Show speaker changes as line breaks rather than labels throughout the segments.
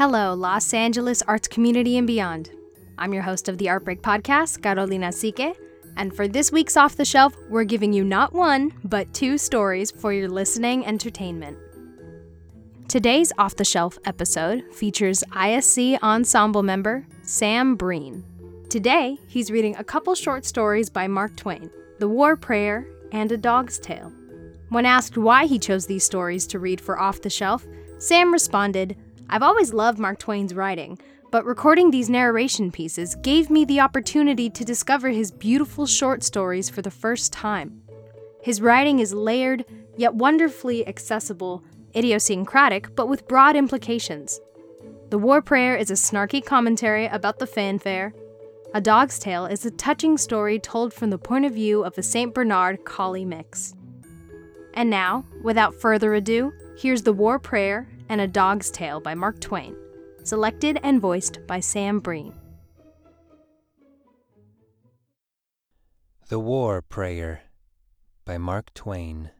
Hello, Los Angeles arts community and beyond. I'm your host of the Art Break podcast, Carolina Sique, and for this week's Off the Shelf, we're giving you not one, but two stories for your listening entertainment. Today's Off the Shelf episode features ISC ensemble member Sam Breen. Today, he's reading a couple short stories by Mark Twain The War Prayer and A Dog's Tale. When asked why he chose these stories to read for Off the Shelf, Sam responded, I've always loved Mark Twain's writing, but recording these narration pieces gave me the opportunity to discover his beautiful short stories for the first time. His writing is layered, yet wonderfully accessible, idiosyncratic, but with broad implications. The War Prayer is a snarky commentary about the fanfare. A Dog's Tale is a touching story told from the point of view of a St. Bernard collie mix. And now, without further ado, here's The War Prayer and A Dog's Tale by Mark Twain, selected and voiced by Sam Breen.
The War Prayer by Mark Twain.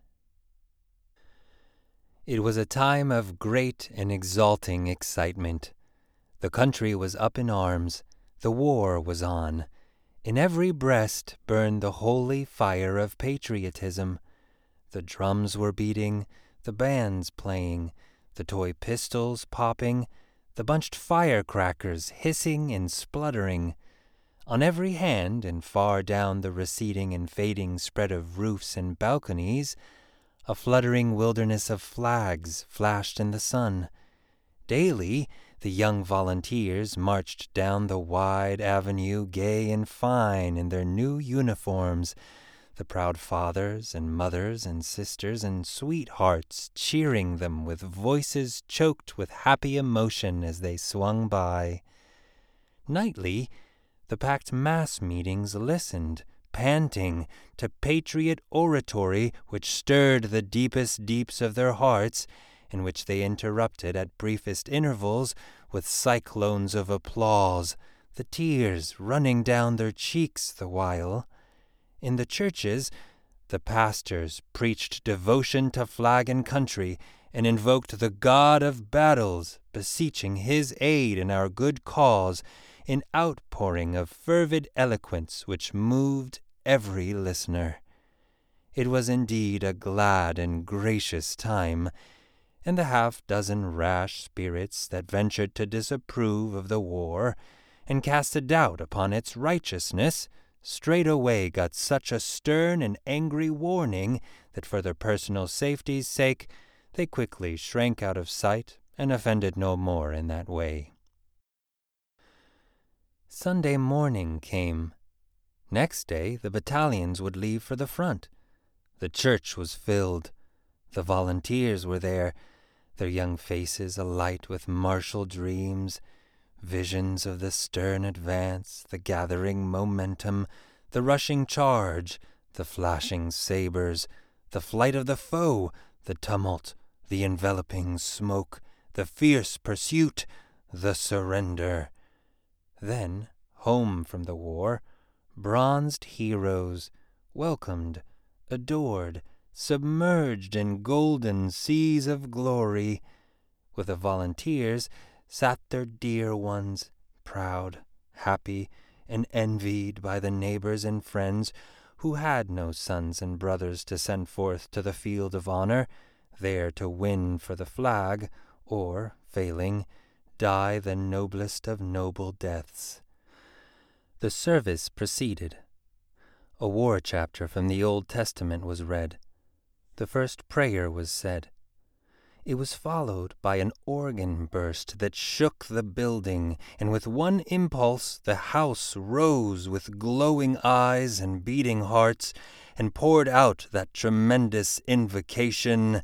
It was a time of great and exalting excitement. The country was up in arms, the war was on. In every breast burned the holy fire of patriotism. The drums were beating, the bands playing, the toy pistols popping, the bunched firecrackers hissing and spluttering. On every hand, and far down the receding and fading spread of roofs and balconies, a fluttering wilderness of flags flashed in the sun. Daily, the young volunteers marched down the wide avenue, gay and fine in their new uniforms, the proud fathers and mothers and sisters and sweethearts cheering them with voices choked with happy emotion as they swung by. Nightly, the packed mass meetings listened, panting, to patriot oratory which stirred the deepest deeps of their hearts, and which they interrupted at briefest intervals with cyclones of applause, the tears running down their cheeks the while. In the churches, the pastors preached devotion to flag and country, and invoked the God of battles, beseeching his aid in our good cause, in outpouring of fervid eloquence which moved every listener. It was indeed a glad and gracious time, and the half dozen rash spirits that ventured to disapprove of the war, and cast a doubt upon its righteousness, straightway got such a stern and angry warning that for their personal safety's sake they quickly shrank out of sight and offended no more in that way. Sunday morning came. Next day the battalions would leave for the front. The church was filled. The volunteers were there, their young faces alight with martial dreams, visions of the stern advance, the gathering momentum, the rushing charge, the flashing sabers, the flight of the foe, the tumult, the enveloping smoke, the fierce pursuit, the surrender. Then, home from the war, bronzed heroes, welcomed, adored, submerged in golden seas of glory, with the volunteers sat their dear ones, proud, happy, and envied by the neighbors and friends who had no sons and brothers to send forth to the field of honor, there to win for the flag, or, failing, die the noblest of noble deaths. The service proceeded. A war chapter from the Old Testament was read. The first prayer was said. It was followed by an organ burst that shook the building, and with one impulse the house rose with glowing eyes and beating hearts, and poured out that tremendous invocation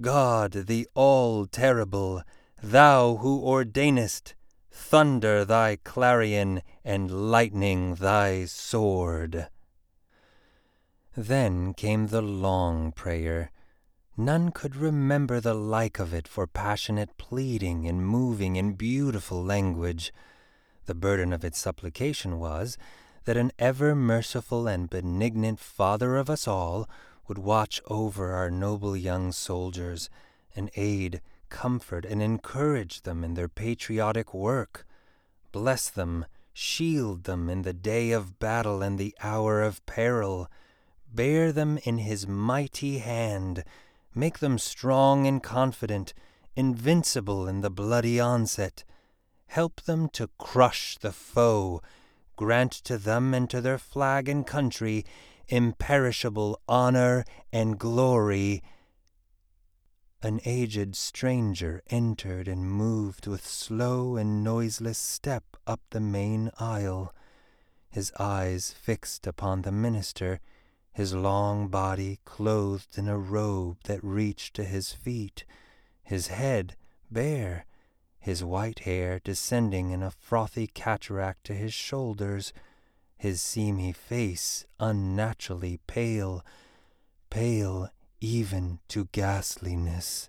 God the all terrible, thou who ordainest thunder thy clarion and lightning thy sword. Then came the long prayer None could remember the like of it for passionate pleading and moving and beautiful language. The burden of its supplication was that an ever merciful and benignant Father of us all would watch over our noble young soldiers and aid, comfort and encourage them in their patriotic work. Bless them, shield them in the day of battle and the hour of peril. Bear them in his mighty hand. Make them strong and confident, invincible in the bloody onset. Help them to crush the foe. Grant to them and to their flag and country imperishable honor and glory. An aged stranger entered and moved with slow and noiseless step up the main aisle, his eyes fixed upon the minister, his long body clothed in a robe that reached to his feet, his head bare, his white hair descending in a frothy cataract to his shoulders, his seamy face unnaturally pale, pale even to ghastliness.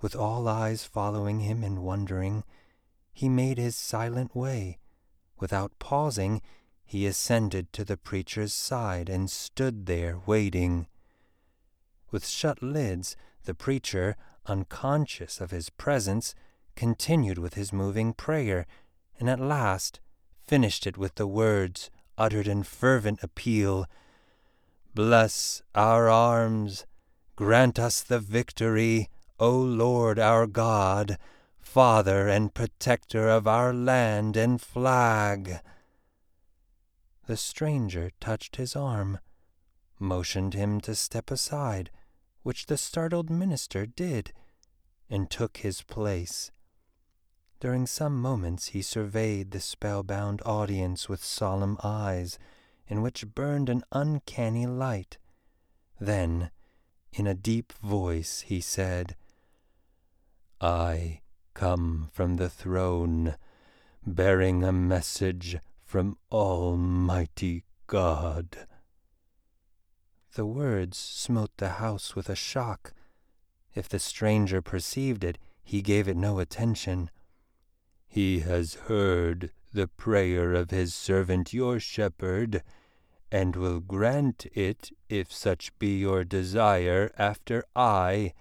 With all eyes following him and wondering, he made his silent way. Without pausing, he ascended to the preacher's side and stood there waiting. With shut lids, the preacher, unconscious of his presence, continued with his moving prayer, and at last finished it with the words, uttered in fervent appeal Bless our arms, grant us the victory, O Lord our God, Father and Protector of our land and flag. The stranger touched his arm, motioned him to step aside, which the startled minister did, and took his place. During some moments he surveyed the spellbound audience with solemn eyes, in which burned an uncanny light. Then, in a deep voice, he said, I come from the throne, bearing a message from Almighty God. The words smote the house with a shock. If the stranger perceived it, he gave it no attention. He has heard the prayer of his servant your shepherd, and will grant it if such be your desire after I,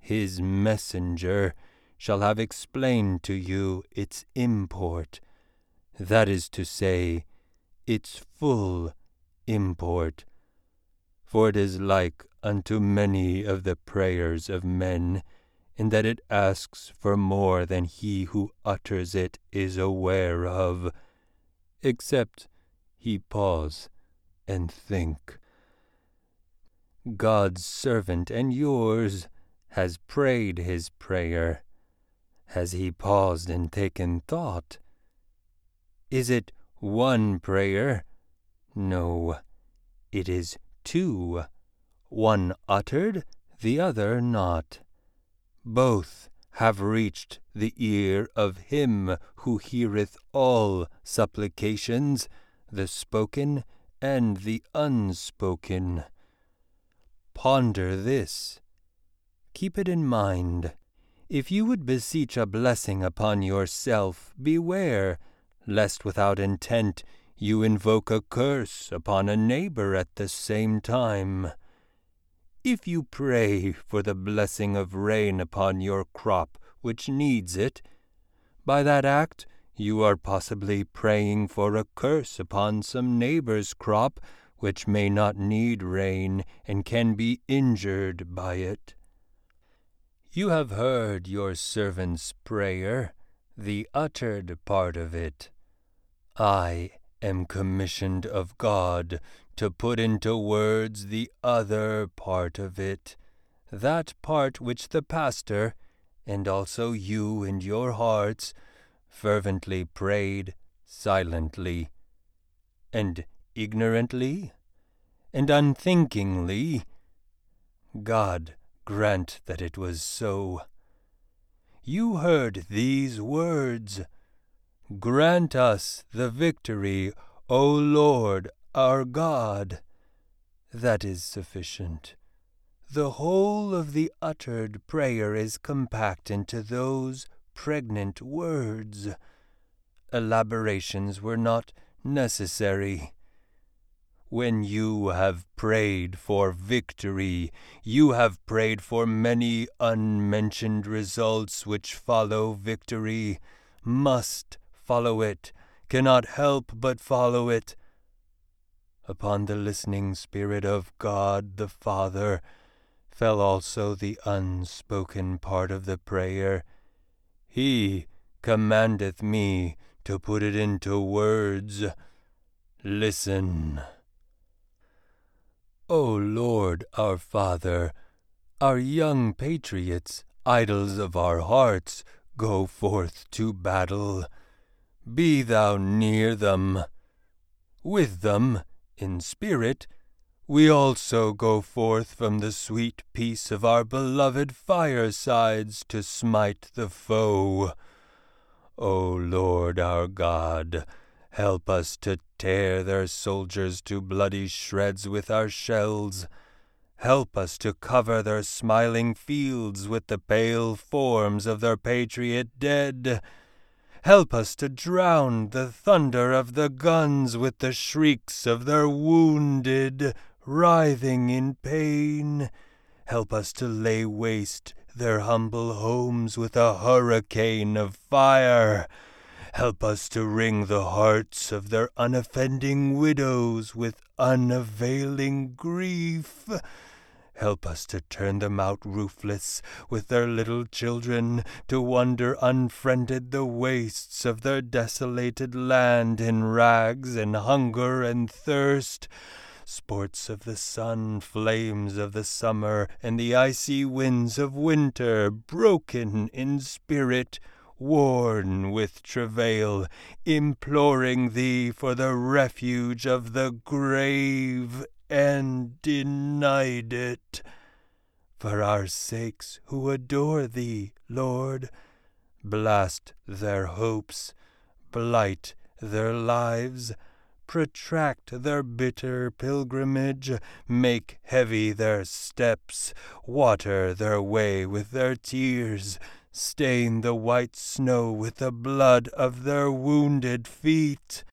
his messenger, shall have explained to you its import, that is to say, its full import. For it is like unto many of the prayers of men, in that it asks for more than he who utters it is aware of, except he pause and think. God's servant and yours has prayed his prayer. Has he paused and taken thought? Is it one prayer? No, it is two, one uttered, the other not both have reached the ear of him who heareth all supplications, the spoken and the unspoken. Ponder this. Keep it in mind. If you would beseech a blessing upon yourself, beware, lest without intent you invoke a curse upon a neighbor at the same time. If you pray for the blessing of rain upon your crop which needs it, by that act you are possibly praying for a curse upon some neighbor's crop which may not need rain and can be injured by it. You have heard your servant's prayer, the uttered part of it. I am commissioned of God to put into words the other part of it, that part which the pastor, and also you in your hearts, fervently prayed silently, and ignorantly, and unthinkingly. God grant that it was so. You heard these words Grant us the victory, O Lord our God. That is sufficient. The whole of the uttered prayer is compact into those pregnant words. Elaborations were not necessary. when you have prayed for victory, you have prayed for many unmentioned results which follow victory, must follow it, cannot help but follow it. Upon the listening Spirit of God the Father fell also the unspoken part of the prayer. He commandeth me to put it into words. Listen. O Lord our Father, our young patriots, idols of our hearts, go forth to battle. Be thou near them. With them, in spirit, we also go forth from the sweet peace of our beloved firesides to smite the foe. O Lord our God, Help us to tear their soldiers to bloody shreds with our shells. Help us to cover their smiling fields with the pale forms of their patriot dead. Help us to drown the thunder of the guns with the shrieks of their wounded, writhing in pain. Help us to lay waste their humble homes with a hurricane of fire. Help us to wring the hearts of their unoffending widows with unavailing grief. Help us to turn them out roofless with their little children, to wander unfriended the wastes of their desolated land in rags and hunger and thirst. Sports of the sun, flames of the summer, and the icy winds of winter, broken in spirit, worn with travail, imploring thee for the refuge of the grave, and denied it. For our sakes who adore thee, Lord, blast their hopes, blight their lives, protract their bitter pilgrimage, make heavy their steps, water their way with their tears, stain the white snow with the blood of their wounded feet.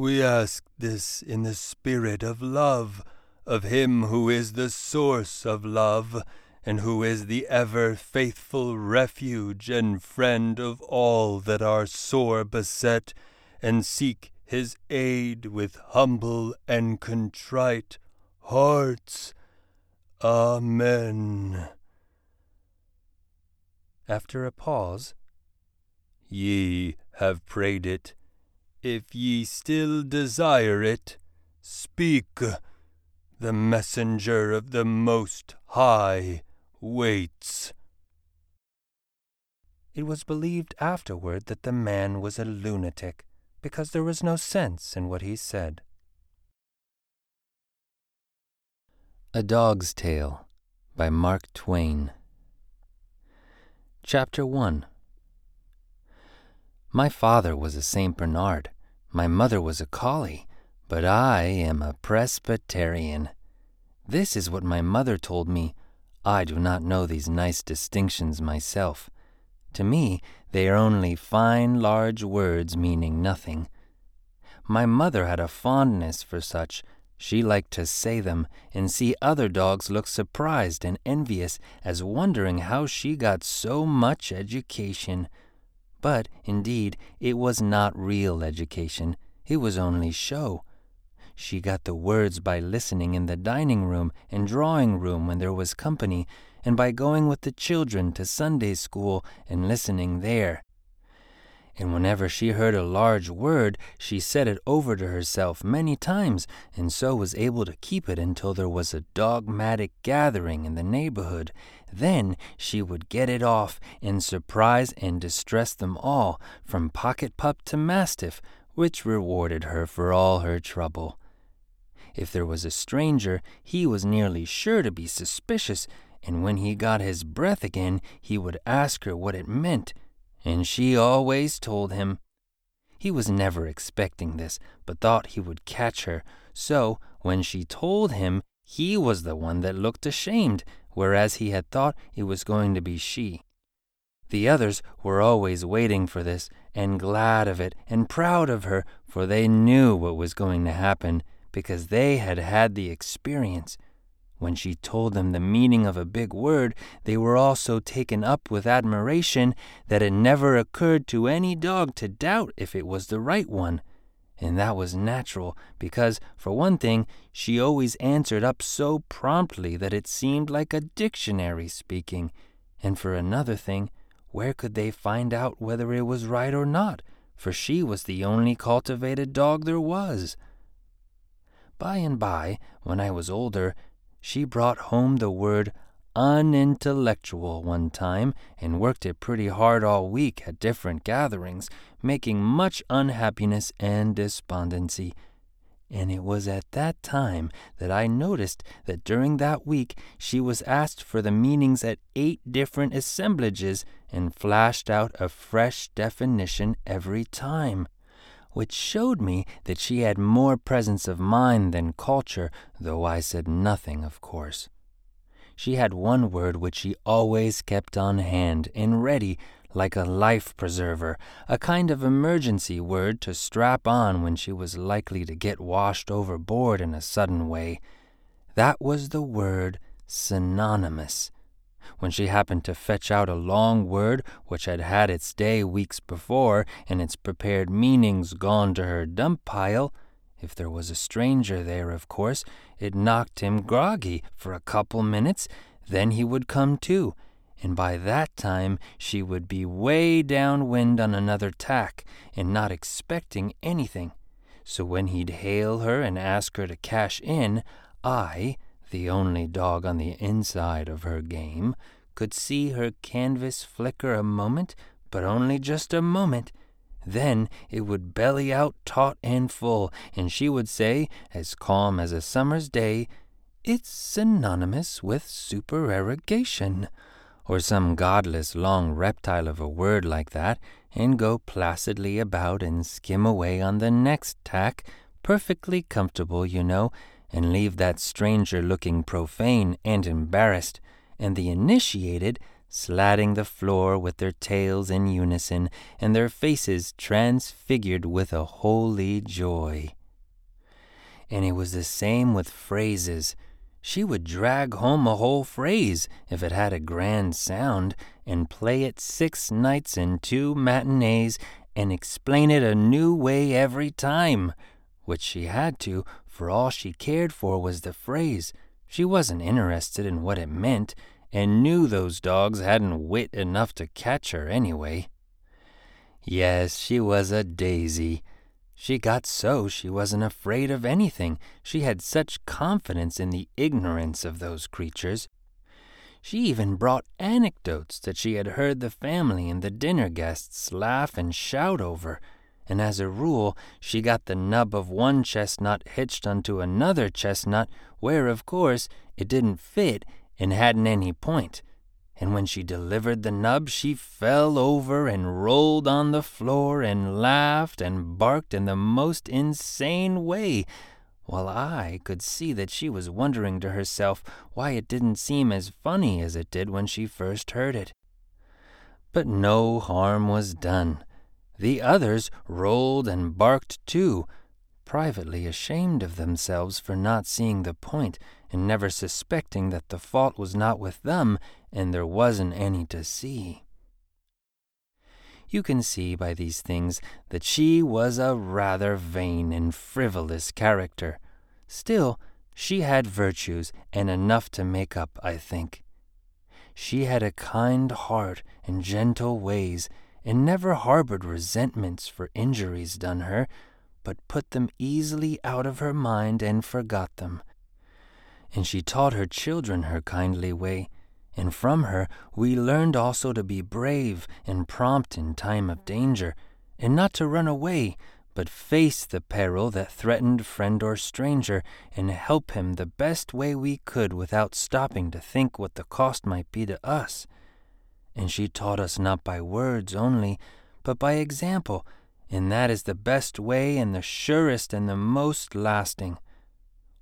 We ask this in the spirit of love, of Him who is the source of love, and who is the ever faithful refuge and friend of all that are sore beset, and seek His aid with humble and contrite hearts. Amen. After a pause, Ye have prayed it. If ye still desire it, speak. The messenger of the Most High waits. It was believed afterward that the man was a lunatic, because there was no sense in what he said. A Dog's Tale by Mark Twain. Chapter 1 My father was a St. Bernard, my mother was a collie, but I am a Presbyterian. This is what my mother told me. I do not know these nice distinctions myself. To me, they are only fine, large words meaning nothing. My mother had a fondness for such, she liked to say them and see other dogs look surprised and envious as wondering how she got so much education. But, indeed, it was not real education. It was only show. She got the words by listening in the dining room and drawing room when there was company, and by going with the children to Sunday school and listening there and whenever she heard a large word, she said it over to herself many times, and so was able to keep it until there was a dogmatic gathering in the neighborhood. Then she would get it off and surprise and distress them all, from pocket pup to mastiff, which rewarded her for all her trouble. If there was a stranger, he was nearly sure to be suspicious, and when he got his breath again, he would ask her what it meant and she always told him. He was never expecting this, but thought he would catch her, so when she told him, he was the one that looked ashamed, whereas he had thought it was going to be she. The others were always waiting for this, and glad of it, and proud of her, for they knew what was going to happen, because they had had the experience. When she told them the meaning of a big word, they were all so taken up with admiration that it never occurred to any dog to doubt if it was the right one. And that was natural, because, for one thing, she always answered up so promptly that it seemed like a dictionary speaking. And for another thing, where could they find out whether it was right or not? For she was the only cultivated dog there was. By and by, when I was older, she brought home the word unintellectual one time and worked it pretty hard all week at different gatherings, making much unhappiness and despondency. And it was at that time that I noticed that during that week she was asked for the meanings at eight different assemblages and flashed out a fresh definition every time which showed me that she had more presence of mind than culture, though I said nothing, of course. She had one word which she always kept on hand and ready, like a life preserver, a kind of emergency word to strap on when she was likely to get washed overboard in a sudden way. That was the word synonymous when she happened to fetch out a long word which had had its day weeks before and its prepared meanings gone to her dump pile, if there was a stranger there, of course, it knocked him groggy for a couple minutes, then he would come to, and by that time she would be way downwind on another tack and not expecting anything. So when he'd hail her and ask her to cash in, I, the only dog on the inside of her game, could see her canvas flicker a moment, but only just a moment. Then it would belly out taut and full, and she would say, as calm as a summer's day, It's synonymous with supererogation, or some godless long reptile of a word like that, and go placidly about and skim away on the next tack, perfectly comfortable, you know, and leave that stranger looking profane and embarrassed, and the initiated slatting the floor with their tails in unison and their faces transfigured with a holy joy. And it was the same with phrases. She would drag home a whole phrase if it had a grand sound and play it six nights and two matinees and explain it a new way every time, which she had to, for all she cared for was the phrase. She wasn't interested in what it meant, and knew those dogs hadn't wit enough to catch her anyway. Yes, she was a daisy. She got so she wasn't afraid of anything. She had such confidence in the ignorance of those creatures. She even brought anecdotes that she had heard the family and the dinner guests laugh and shout over and as a rule she got the nub of one chestnut hitched onto another chestnut where, of course, it didn't fit and hadn't any point. And when she delivered the nub, she fell over and rolled on the floor and laughed and barked in the most insane way, while I could see that she was wondering to herself why it didn't seem as funny as it did when she first heard it. But no harm was done. The others rolled and barked too, privately ashamed of themselves for not seeing the point and never suspecting that the fault was not with them and there wasn't any to see. You can see by these things that she was a rather vain and frivolous character. Still, she had virtues and enough to make up, I think. She had a kind heart and gentle ways, and never harbored resentments for injuries done her, but put them easily out of her mind and forgot them. And she taught her children her kindly way, and from her we learned also to be brave and prompt in time of danger, and not to run away, but face the peril that threatened friend or stranger, and help him the best way we could without stopping to think what the cost might be to us and she taught us not by words only, but by example, and that is the best way and the surest and the most lasting.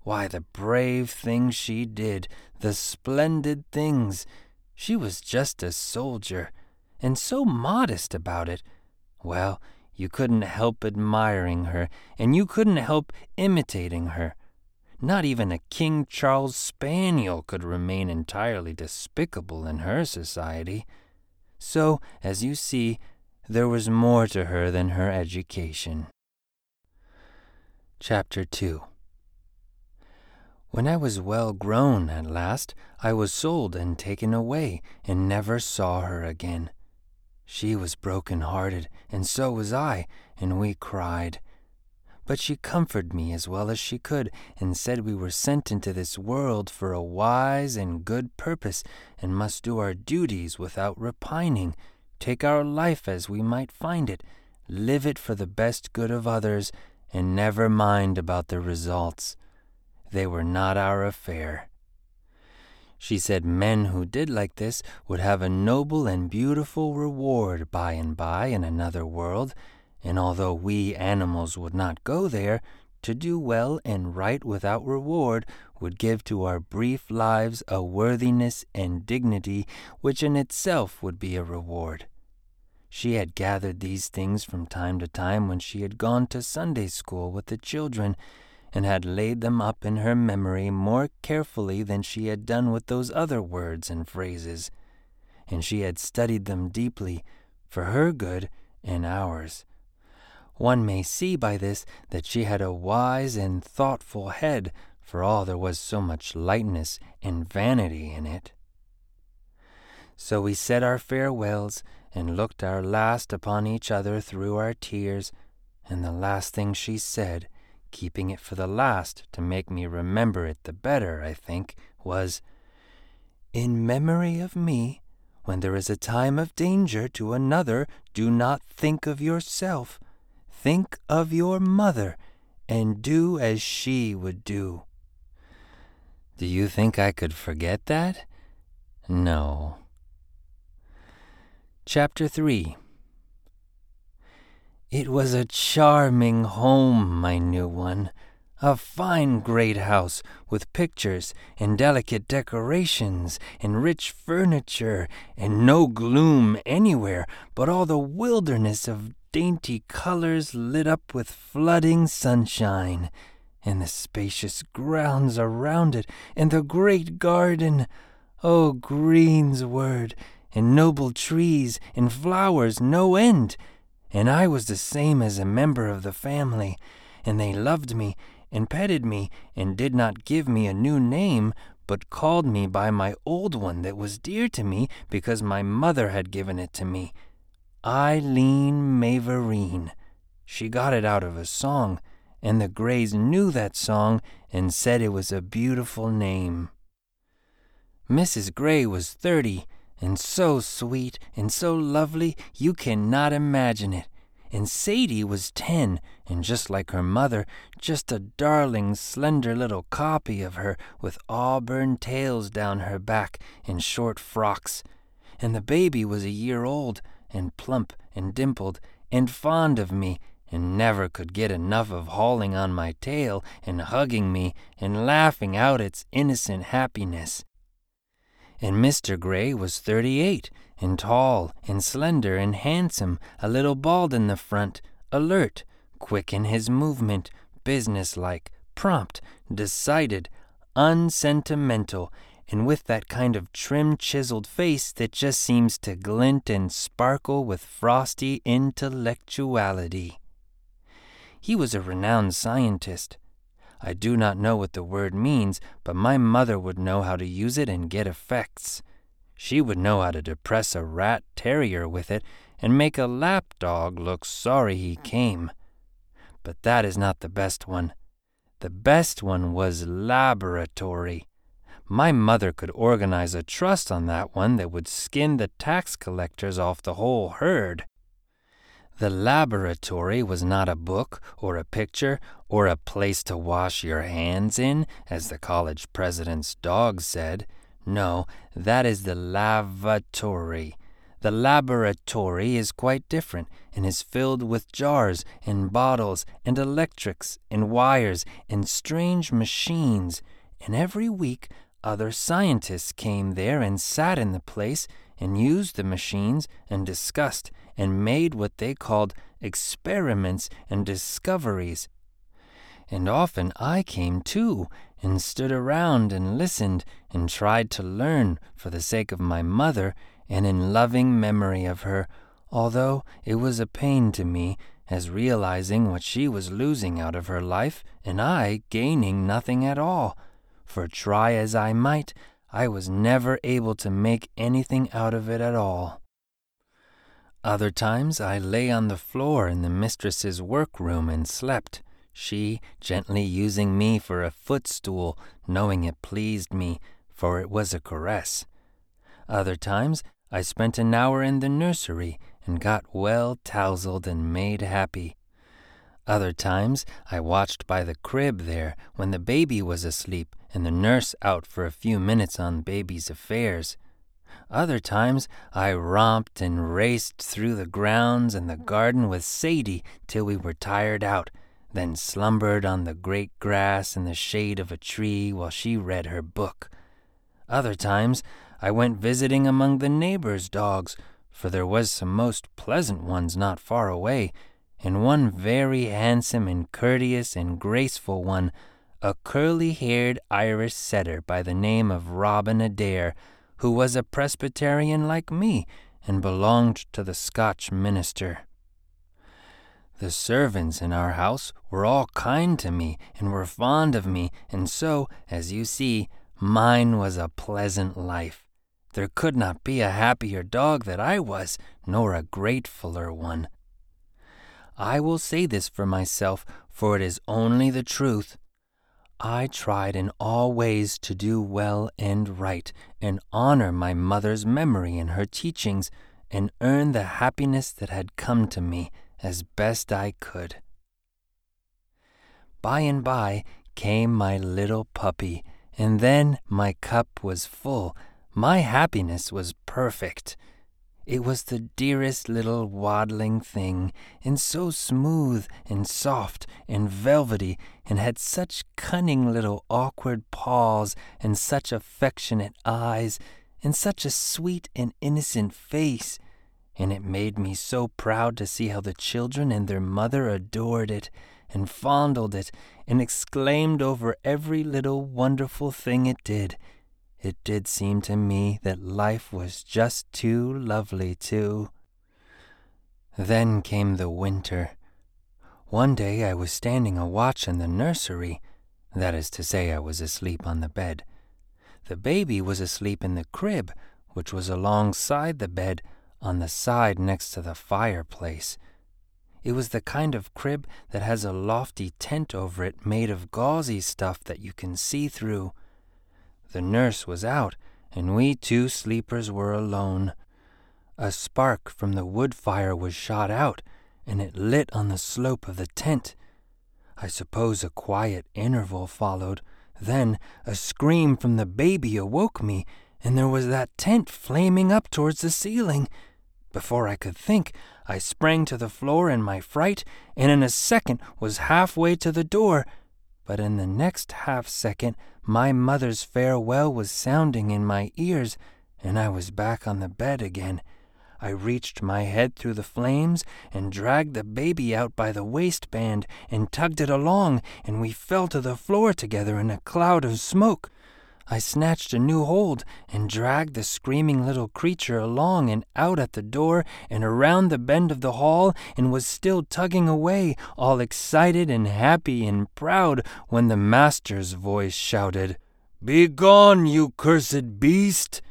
Why, the brave things she did, the splendid things! She was just a soldier, and so modest about it. Well, you couldn't help admiring her, and you couldn't help imitating her. Not even a King Charles Spaniel could remain entirely despicable in her society. So, as you see, there was more to her than her education. Chapter 2 When I was well grown at last, I was sold and taken away, and never saw her again. She was broken hearted, and so was I, and we cried. But she comforted me as well as she could, and said we were sent into this world for a wise and good purpose, and must do our duties without repining, take our life as we might find it, live it for the best good of others, and never mind about the results. They were not our affair. She said men who did like this would have a noble and beautiful reward by and by in another world, and although we animals would not go there, to do well and right without reward would give to our brief lives a worthiness and dignity which in itself would be a reward. She had gathered these things from time to time when she had gone to Sunday school with the children, and had laid them up in her memory more carefully than she had done with those other words and phrases, and she had studied them deeply for her good and ours. One may see by this that she had a wise and thoughtful head, for all there was so much lightness and vanity in it. So we said our farewells and looked our last upon each other through our tears, and the last thing she said keeping it for the last to make me remember it the better, I think, was In memory of me, when there is a time of danger to another, do not think of yourself. Think of your mother, and do as she would do. Do you think I could forget that? No. Chapter 3 it was a charming home, my new one. A fine great house with pictures and delicate decorations and rich furniture and no gloom anywhere but all the wilderness of dainty colors lit up with flooding sunshine and the spacious grounds around it and the great garden. Oh, greensward and noble trees and flowers no end and I was the same as a member of the family, and they loved me and petted me and did not give me a new name, but called me by my old one that was dear to me because my mother had given it to me. Aileen Mavourneen. She got it out of a song, and the Grays knew that song and said it was a beautiful name. Mrs. Gray was thirty, and so sweet and so lovely you cannot imagine it. And Sadie was ten, and just like her mother, just a darling, slender little copy of her, with auburn tails down her back and short frocks. And the baby was a year old, and plump and dimpled, and fond of me, and never could get enough of hauling on my tail and hugging me and laughing out its innocent happiness and Mr. Gray was thirty eight, and tall, and slender, and handsome, a little bald in the front, alert, quick in his movement, businesslike, prompt, decided, unsentimental, and with that kind of trim, chiseled face that just seems to glint and sparkle with frosty intellectuality. He was a renowned scientist, I do not know what the word means, but my mother would know how to use it and get effects. She would know how to depress a rat terrier with it and make a lap dog look sorry he came. But that is not the best one. The best one was laboratory. My mother could organize a trust on that one that would skin the tax collectors off the whole herd. The laboratory was not a book or a picture or a place to wash your hands in, as the college president's dog said. No, that is the lavatory. The laboratory is quite different and is filled with jars and bottles and electrics and wires and strange machines. And every week other scientists came there and sat in the place and used the machines and discussed and made what they called experiments and discoveries. And often I came too, and stood around and listened and tried to learn for the sake of my mother and in loving memory of her, although it was a pain to me as realizing what she was losing out of her life and I gaining nothing at all. For try as I might, I was never able to make anything out of it at all. Other times I lay on the floor in the mistress's workroom and slept, she gently using me for a footstool, knowing it pleased me, for it was a caress. Other times I spent an hour in the nursery and got well tousled and made happy. Other times I watched by the crib there when the baby was asleep and the nurse out for a few minutes on baby's affairs. Other times I romped and raced through the grounds and the garden with Sadie till we were tired out, then slumbered on the great grass in the shade of a tree while she read her book. Other times I went visiting among the neighbors' dogs, for there was some most pleasant ones not far away, and one very handsome and courteous and graceful one, a curly-haired Irish setter by the name of Robin Adair, who was a Presbyterian like me and belonged to the Scotch minister. The servants in our house were all kind to me and were fond of me, and so, as you see, mine was a pleasant life. There could not be a happier dog that I was, nor a gratefuller one. I will say this for myself, for it is only the truth. I tried in all ways to do well and right, and honor my mother's memory and her teachings, and earn the happiness that had come to me as best I could. By and by came my little puppy, and then my cup was full. My happiness was perfect. It was the dearest little waddling thing, and so smooth and soft and velvety, and had such cunning little awkward paws, and such affectionate eyes, and such a sweet and innocent face. And it made me so proud to see how the children and their mother adored it, and fondled it, and exclaimed over every little wonderful thing it did it did seem to me that life was just too lovely to. Then came the winter. One day I was standing a watch in the nursery. That is to say, I was asleep on the bed. The baby was asleep in the crib, which was alongside the bed, on the side next to the fireplace. It was the kind of crib that has a lofty tent over it made of gauzy stuff that you can see through. The nurse was out, and we two sleepers were alone. A spark from the wood fire was shot out, and it lit on the slope of the tent. I suppose a quiet interval followed. Then a scream from the baby awoke me, and there was that tent flaming up towards the ceiling. Before I could think, I sprang to the floor in my fright, and in a second was halfway to the door. But in the next half second, my mother's farewell was sounding in my ears, and I was back on the bed again. I reached my head through the flames and dragged the baby out by the waistband and tugged it along, and we fell to the floor together in a cloud of smoke. I snatched a new hold and dragged the screaming little creature along and out at the door and around the bend of the hall and was still tugging away, all excited and happy and proud, when the master's voice shouted, Begone, you cursed beast!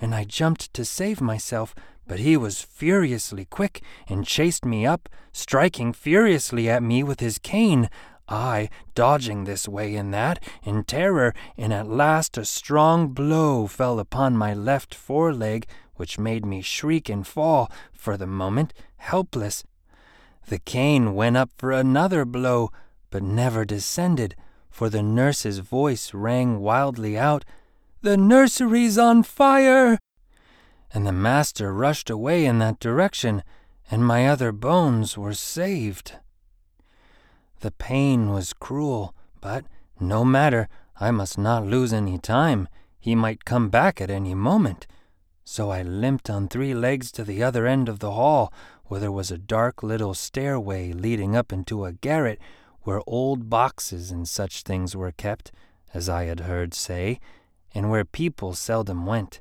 And I jumped to save myself, but he was furiously quick and chased me up, striking furiously at me with his cane. I, dodging this way and that, in terror, and at last a strong blow fell upon my left foreleg, which made me shriek and fall, for the moment, helpless. The cane went up for another blow, but never descended, for the nurse's voice rang wildly out, The nursery's on fire! And the master rushed away in that direction, and my other bones were saved. The pain was cruel, but no matter, I must not lose any time. He might come back at any moment. So I limped on three legs to the other end of the hall, where there was a dark little stairway leading up into a garret where old boxes and such things were kept, as I had heard say, and where people seldom went.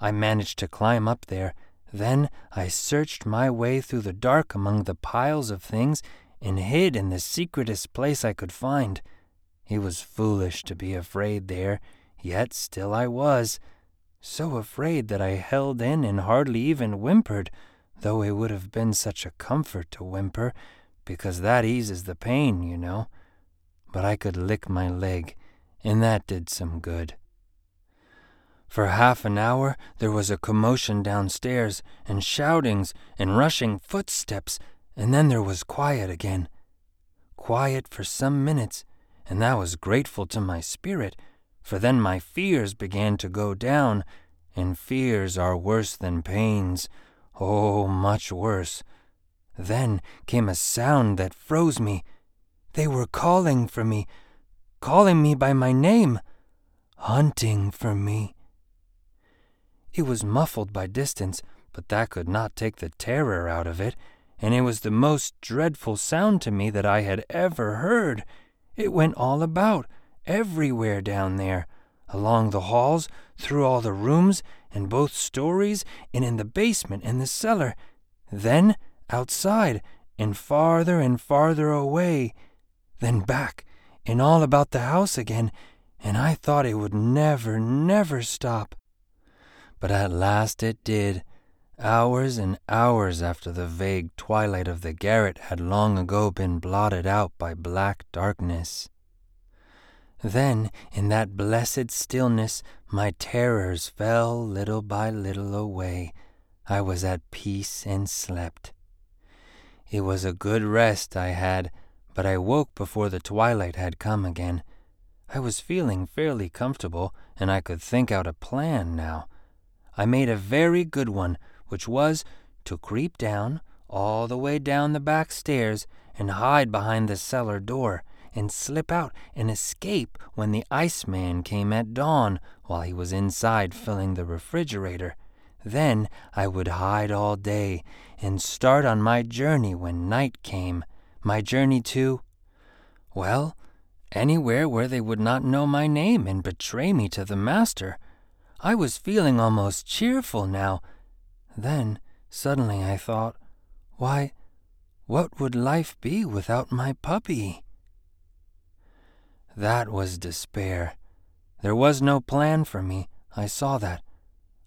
I managed to climb up there. Then I searched my way through the dark among the piles of things and hid in the secretest place I could find. It was foolish to be afraid there, yet still I was. So afraid that I held in and hardly even whimpered, though it would have been such a comfort to whimper, because that eases the pain, you know. But I could lick my leg, and that did some good. For half an hour there was a commotion downstairs, and shoutings, and rushing footsteps, and then there was quiet again. Quiet for some minutes, and that was grateful to my spirit, for then my fears began to go down, and fears are worse than pains, oh, much worse. Then came a sound that froze me. They were calling for me, calling me by my name, hunting for me. It was muffled by distance, but that could not take the terror out of it, and it was the most dreadful sound to me that I had ever heard. It went all about, everywhere down there, along the halls, through all the rooms, and both stories, and in the basement and the cellar. Then outside, and farther and farther away, then back, and all about the house again, and I thought it would never, never stop. But at last it did, hours and hours after the vague twilight of the garret had long ago been blotted out by black darkness. Then, in that blessed stillness, my terrors fell little by little away. I was at peace and slept. It was a good rest I had, but I woke before the twilight had come again. I was feeling fairly comfortable, and I could think out a plan now. I made a very good one, which was to creep down, all the way down the back stairs, and hide behind the cellar door, and slip out and escape when the iceman came at dawn while he was inside filling the refrigerator. Then I would hide all day and start on my journey when night came. My journey to, well, anywhere where they would not know my name and betray me to the master. I was feeling almost cheerful now. Then, suddenly, I thought, why, what would life be without my puppy? That was despair. There was no plan for me. I saw that.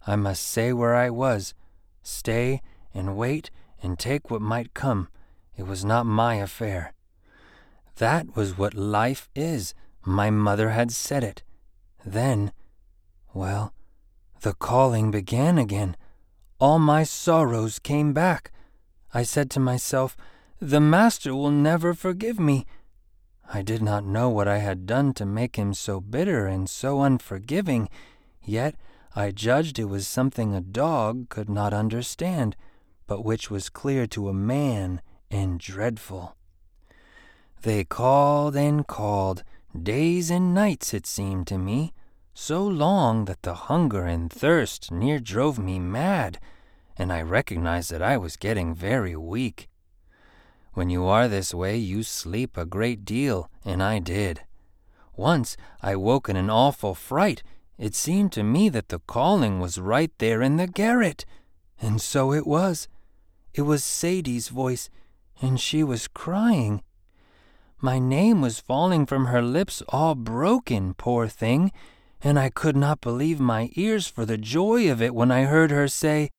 I must stay where I was, stay and wait and take what might come. It was not my affair. That was what life is. My mother had said it. Then, well, the calling began again. All my sorrows came back. I said to myself, The Master will never forgive me. I did not know what I had done to make him so bitter and so unforgiving, yet I judged it was something a dog could not understand, but which was clear to a man and dreadful. They called and called, days and nights it seemed to me, so long that the hunger and thirst near drove me mad, and I recognized that I was getting very weak. When you are this way, you sleep a great deal, and I did. Once I woke in an awful fright. It seemed to me that the calling was right there in the garret. And so it was. It was Sadie's voice, and she was crying. My name was falling from her lips all broken, poor thing, and I could not believe my ears for the joy of it when I heard her say,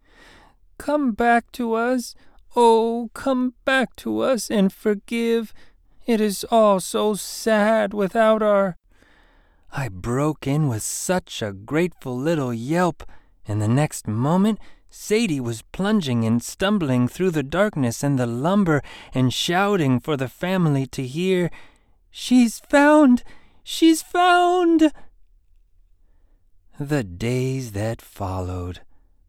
Come back to us, oh, come back to us and forgive. It is all so sad without our. I broke in with such a grateful little yelp, and the next moment Sadie was plunging and stumbling through the darkness and the lumber and shouting for the family to hear, She's found! She's found! The days that followed,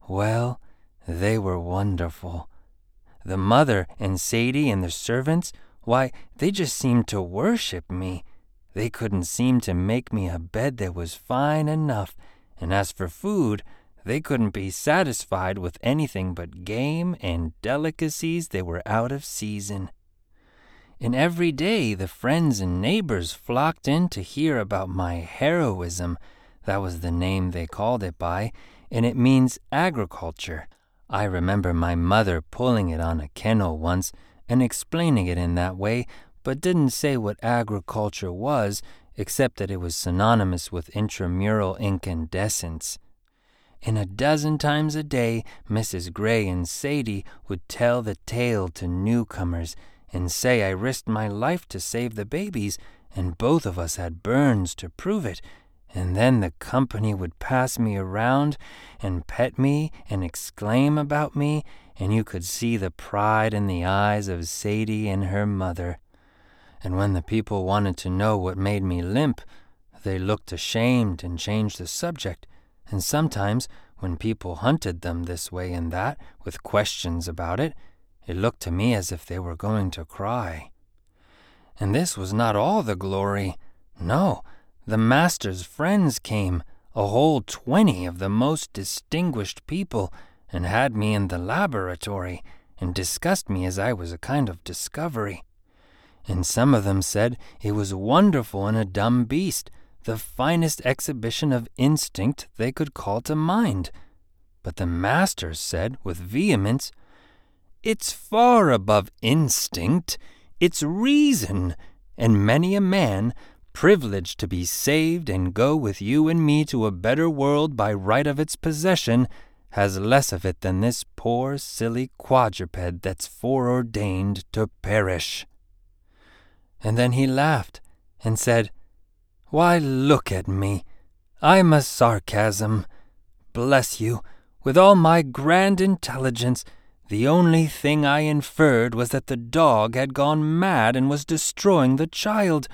well, they were wonderful. The mother and Sadie and the servants, why, they just seemed to worship me. They couldn't seem to make me a bed that was fine enough, and as for food, they couldn't be satisfied with anything but game and delicacies that were out of season. and every day the friends and neighbors flocked in to hear about my heroism. That was the name they called it by, and it means agriculture. I remember my mother pulling it on a kennel once and explaining it in that way, but didn't say what agriculture was, except that it was synonymous with intramural incandescence. And a dozen times a day, Mrs. Gray and Sadie would tell the tale to newcomers and say I risked my life to save the babies, and both of us had burns to prove it. And then the company would pass me around and pet me and exclaim about me, and you could see the pride in the eyes of Sadie and her mother. And when the people wanted to know what made me limp, they looked ashamed and changed the subject. And sometimes, when people hunted them this way and that with questions about it, it looked to me as if they were going to cry. And this was not all the glory. No, the master's friends came, a whole twenty of the most distinguished people, and had me in the laboratory, and discussed me as I was a kind of discovery. And some of them said it was wonderful in a dumb beast, the finest exhibition of instinct they could call to mind. But the master said with vehemence, it's far above instinct, it's reason, and many a man, privileged to be saved and go with you and me to a better world by right of its possession, has less of it than this poor silly quadruped that's foreordained to perish. And then he laughed and said, Why, look at me. I'm a sarcasm. Bless you, with all my grand intelligence, the only thing I inferred was that the dog had gone mad and was destroying the child.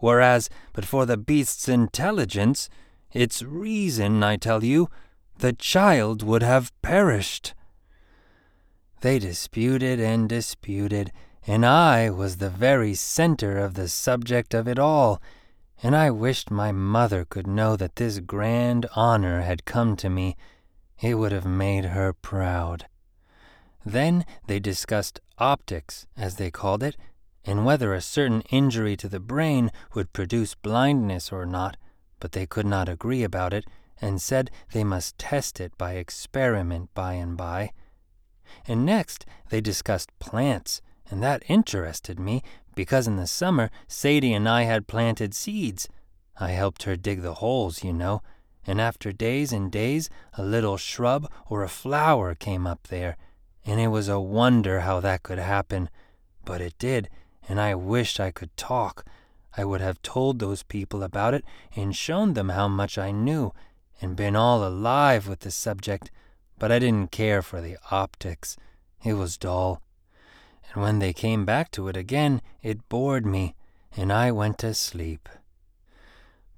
Whereas, but for the beast's intelligence, its reason, I tell you, the child would have perished. They disputed and disputed, and I was the very center of the subject of it all, and I wished my mother could know that this grand honor had come to me. It would have made her proud. Then they discussed optics, as they called it, and whether a certain injury to the brain would produce blindness or not, but they could not agree about it, and said they must test it by experiment by and by. And next they discussed plants, and that interested me because in the summer Sadie and I had planted seeds. I helped her dig the holes, you know, and after days and days a little shrub or a flower came up there and it was a wonder how that could happen. But it did, and I wished I could talk. I would have told those people about it and shown them how much I knew and been all alive with the subject, but I didn't care for the optics. It was dull. And when they came back to it again, it bored me, and I went to sleep.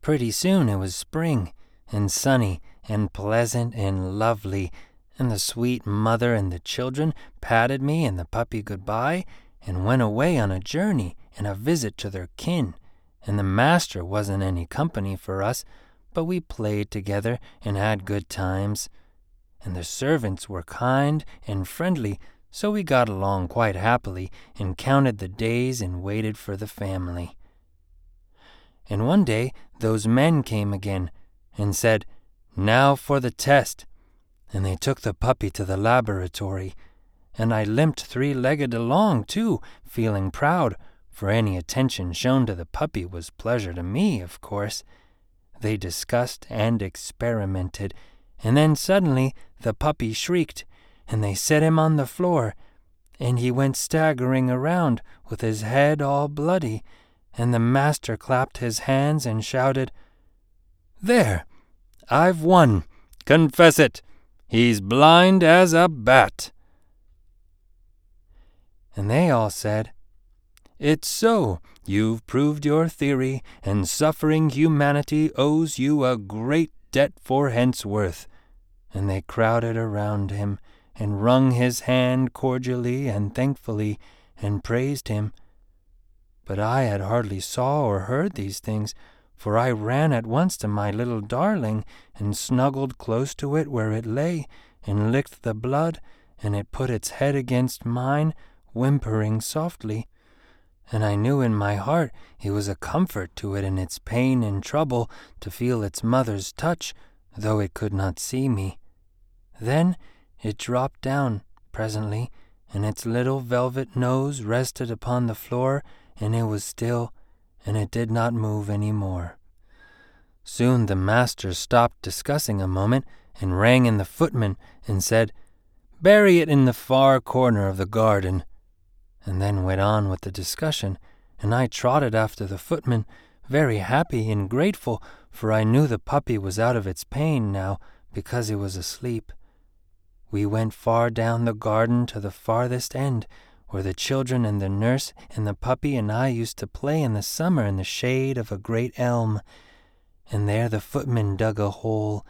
Pretty soon it was spring, and sunny, and pleasant, and lovely, and the sweet mother and the children patted me and the puppy goodbye and went away on a journey and a visit to their kin. And the master wasn't any company for us, but we played together and had good times. And the servants were kind and friendly, so we got along quite happily and counted the days and waited for the family. And one day those men came again and said, Now for the test and they took the puppy to the laboratory, and I limped three legged along, too, feeling proud, for any attention shown to the puppy was pleasure to me, of course. They discussed and experimented, and then suddenly the puppy shrieked, and they set him on the floor, and he went staggering around with his head all bloody, and the master clapped his hands and shouted, There! I've won! Confess it! He's blind as a bat. And they all said, It's so. You've proved your theory, and suffering humanity owes you a great debt for henceforth. And they crowded around him, and wrung his hand cordially and thankfully, and praised him. But I had hardly saw or heard these things, for I ran at once to my little darling, and snuggled close to it where it lay, and licked the blood, and it put its head against mine, whimpering softly. and I knew in my heart it was a comfort to it in its pain and trouble to feel its mother's touch, though it could not see me. Then it dropped down presently, and its little velvet nose rested upon the floor, and it was still, and it did not move any more. Soon the master stopped discussing a moment and rang in the footman and said, Bury it in the far corner of the garden and then went on with the discussion, and I trotted after the footman, very happy and grateful, for I knew the puppy was out of its pain now because it was asleep. We went far down the garden to the farthest end, where the children and the nurse and the puppy and I used to play in the summer in the shade of a great elm. And there the footman dug a hole,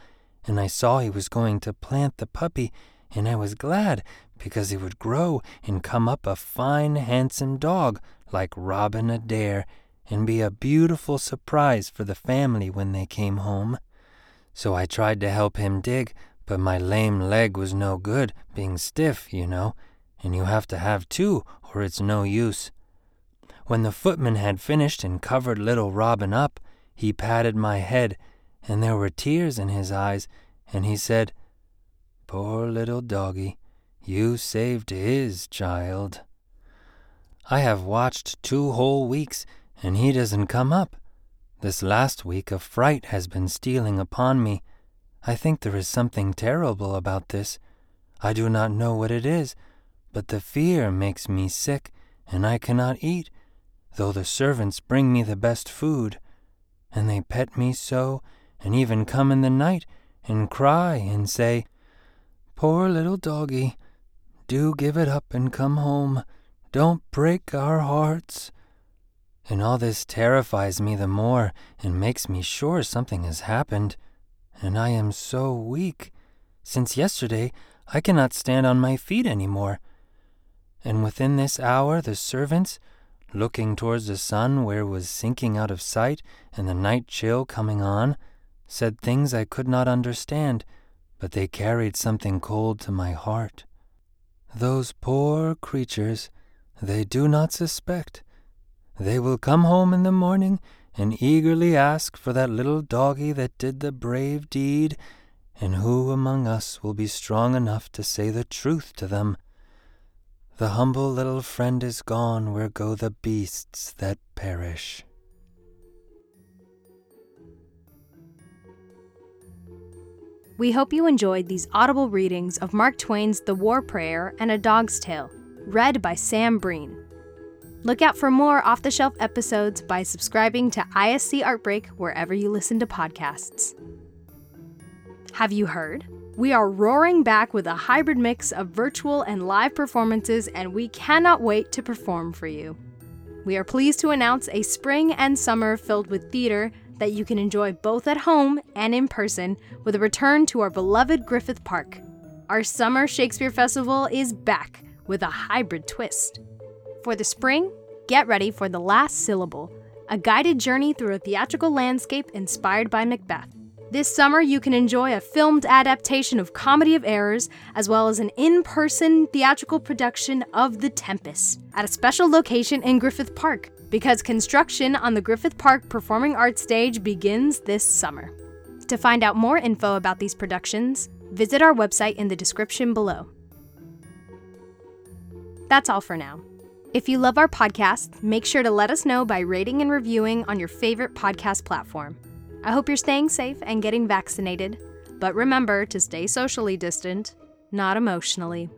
and I saw he was going to plant the puppy, and I was glad because he would grow and come up a fine, handsome dog like Robin Adair and be a beautiful surprise for the family when they came home. So I tried to help him dig, but my lame leg was no good, being stiff, you know, and you have to have two or it's no use. When the footman had finished and covered little Robin up, he patted my head, and there were tears in his eyes, and he said, Poor little doggie, you saved his child. I have watched two whole weeks, and he doesn't come up. This last week a fright has been stealing upon me. I think there is something terrible about this. I do not know what it is, but the fear makes me sick, and I cannot eat, though the servants bring me the best food. And they pet me so, and even come in the night and cry and say, Poor little doggie, do give it up and come home. Don't break our hearts. And all this terrifies me the more and makes me sure something has happened. And I am so weak. Since yesterday, I cannot stand on my feet any more. And within this hour, the servants, looking towards the sun where it was sinking out of sight and the night chill coming on, said things I could not understand, but they carried something cold to my heart. Those poor creatures, they do not suspect. They will come home in the morning and eagerly ask for that little doggie that did the brave deed, and who among us will be strong enough to say the truth to them? The humble little friend is gone where go the beasts that perish.
We hope you enjoyed these audible readings of Mark Twain's The War Prayer and A Dog's Tale, read by Sam Breen. Look out for more off the shelf episodes by subscribing to ISC Artbreak wherever you listen to podcasts. Have you heard? We are roaring back with a hybrid mix of virtual and live performances, and we cannot wait to perform for you. We are pleased to announce a spring and summer filled with theater that you can enjoy both at home and in person with a return to our beloved Griffith Park. Our Summer Shakespeare Festival is back with a hybrid twist. For the spring, get ready for The Last Syllable, a guided journey through a theatrical landscape inspired by Macbeth. This summer, you can enjoy a filmed adaptation of Comedy of Errors, as well as an in person theatrical production of The Tempest at a special location in Griffith Park because construction on the Griffith Park Performing Arts Stage begins this summer. To find out more info about these productions, visit our website in the description below. That's all for now. If you love our podcast, make sure to let us know by rating and reviewing on your favorite podcast platform. I hope you're staying safe and getting vaccinated, but remember to stay socially distant, not emotionally.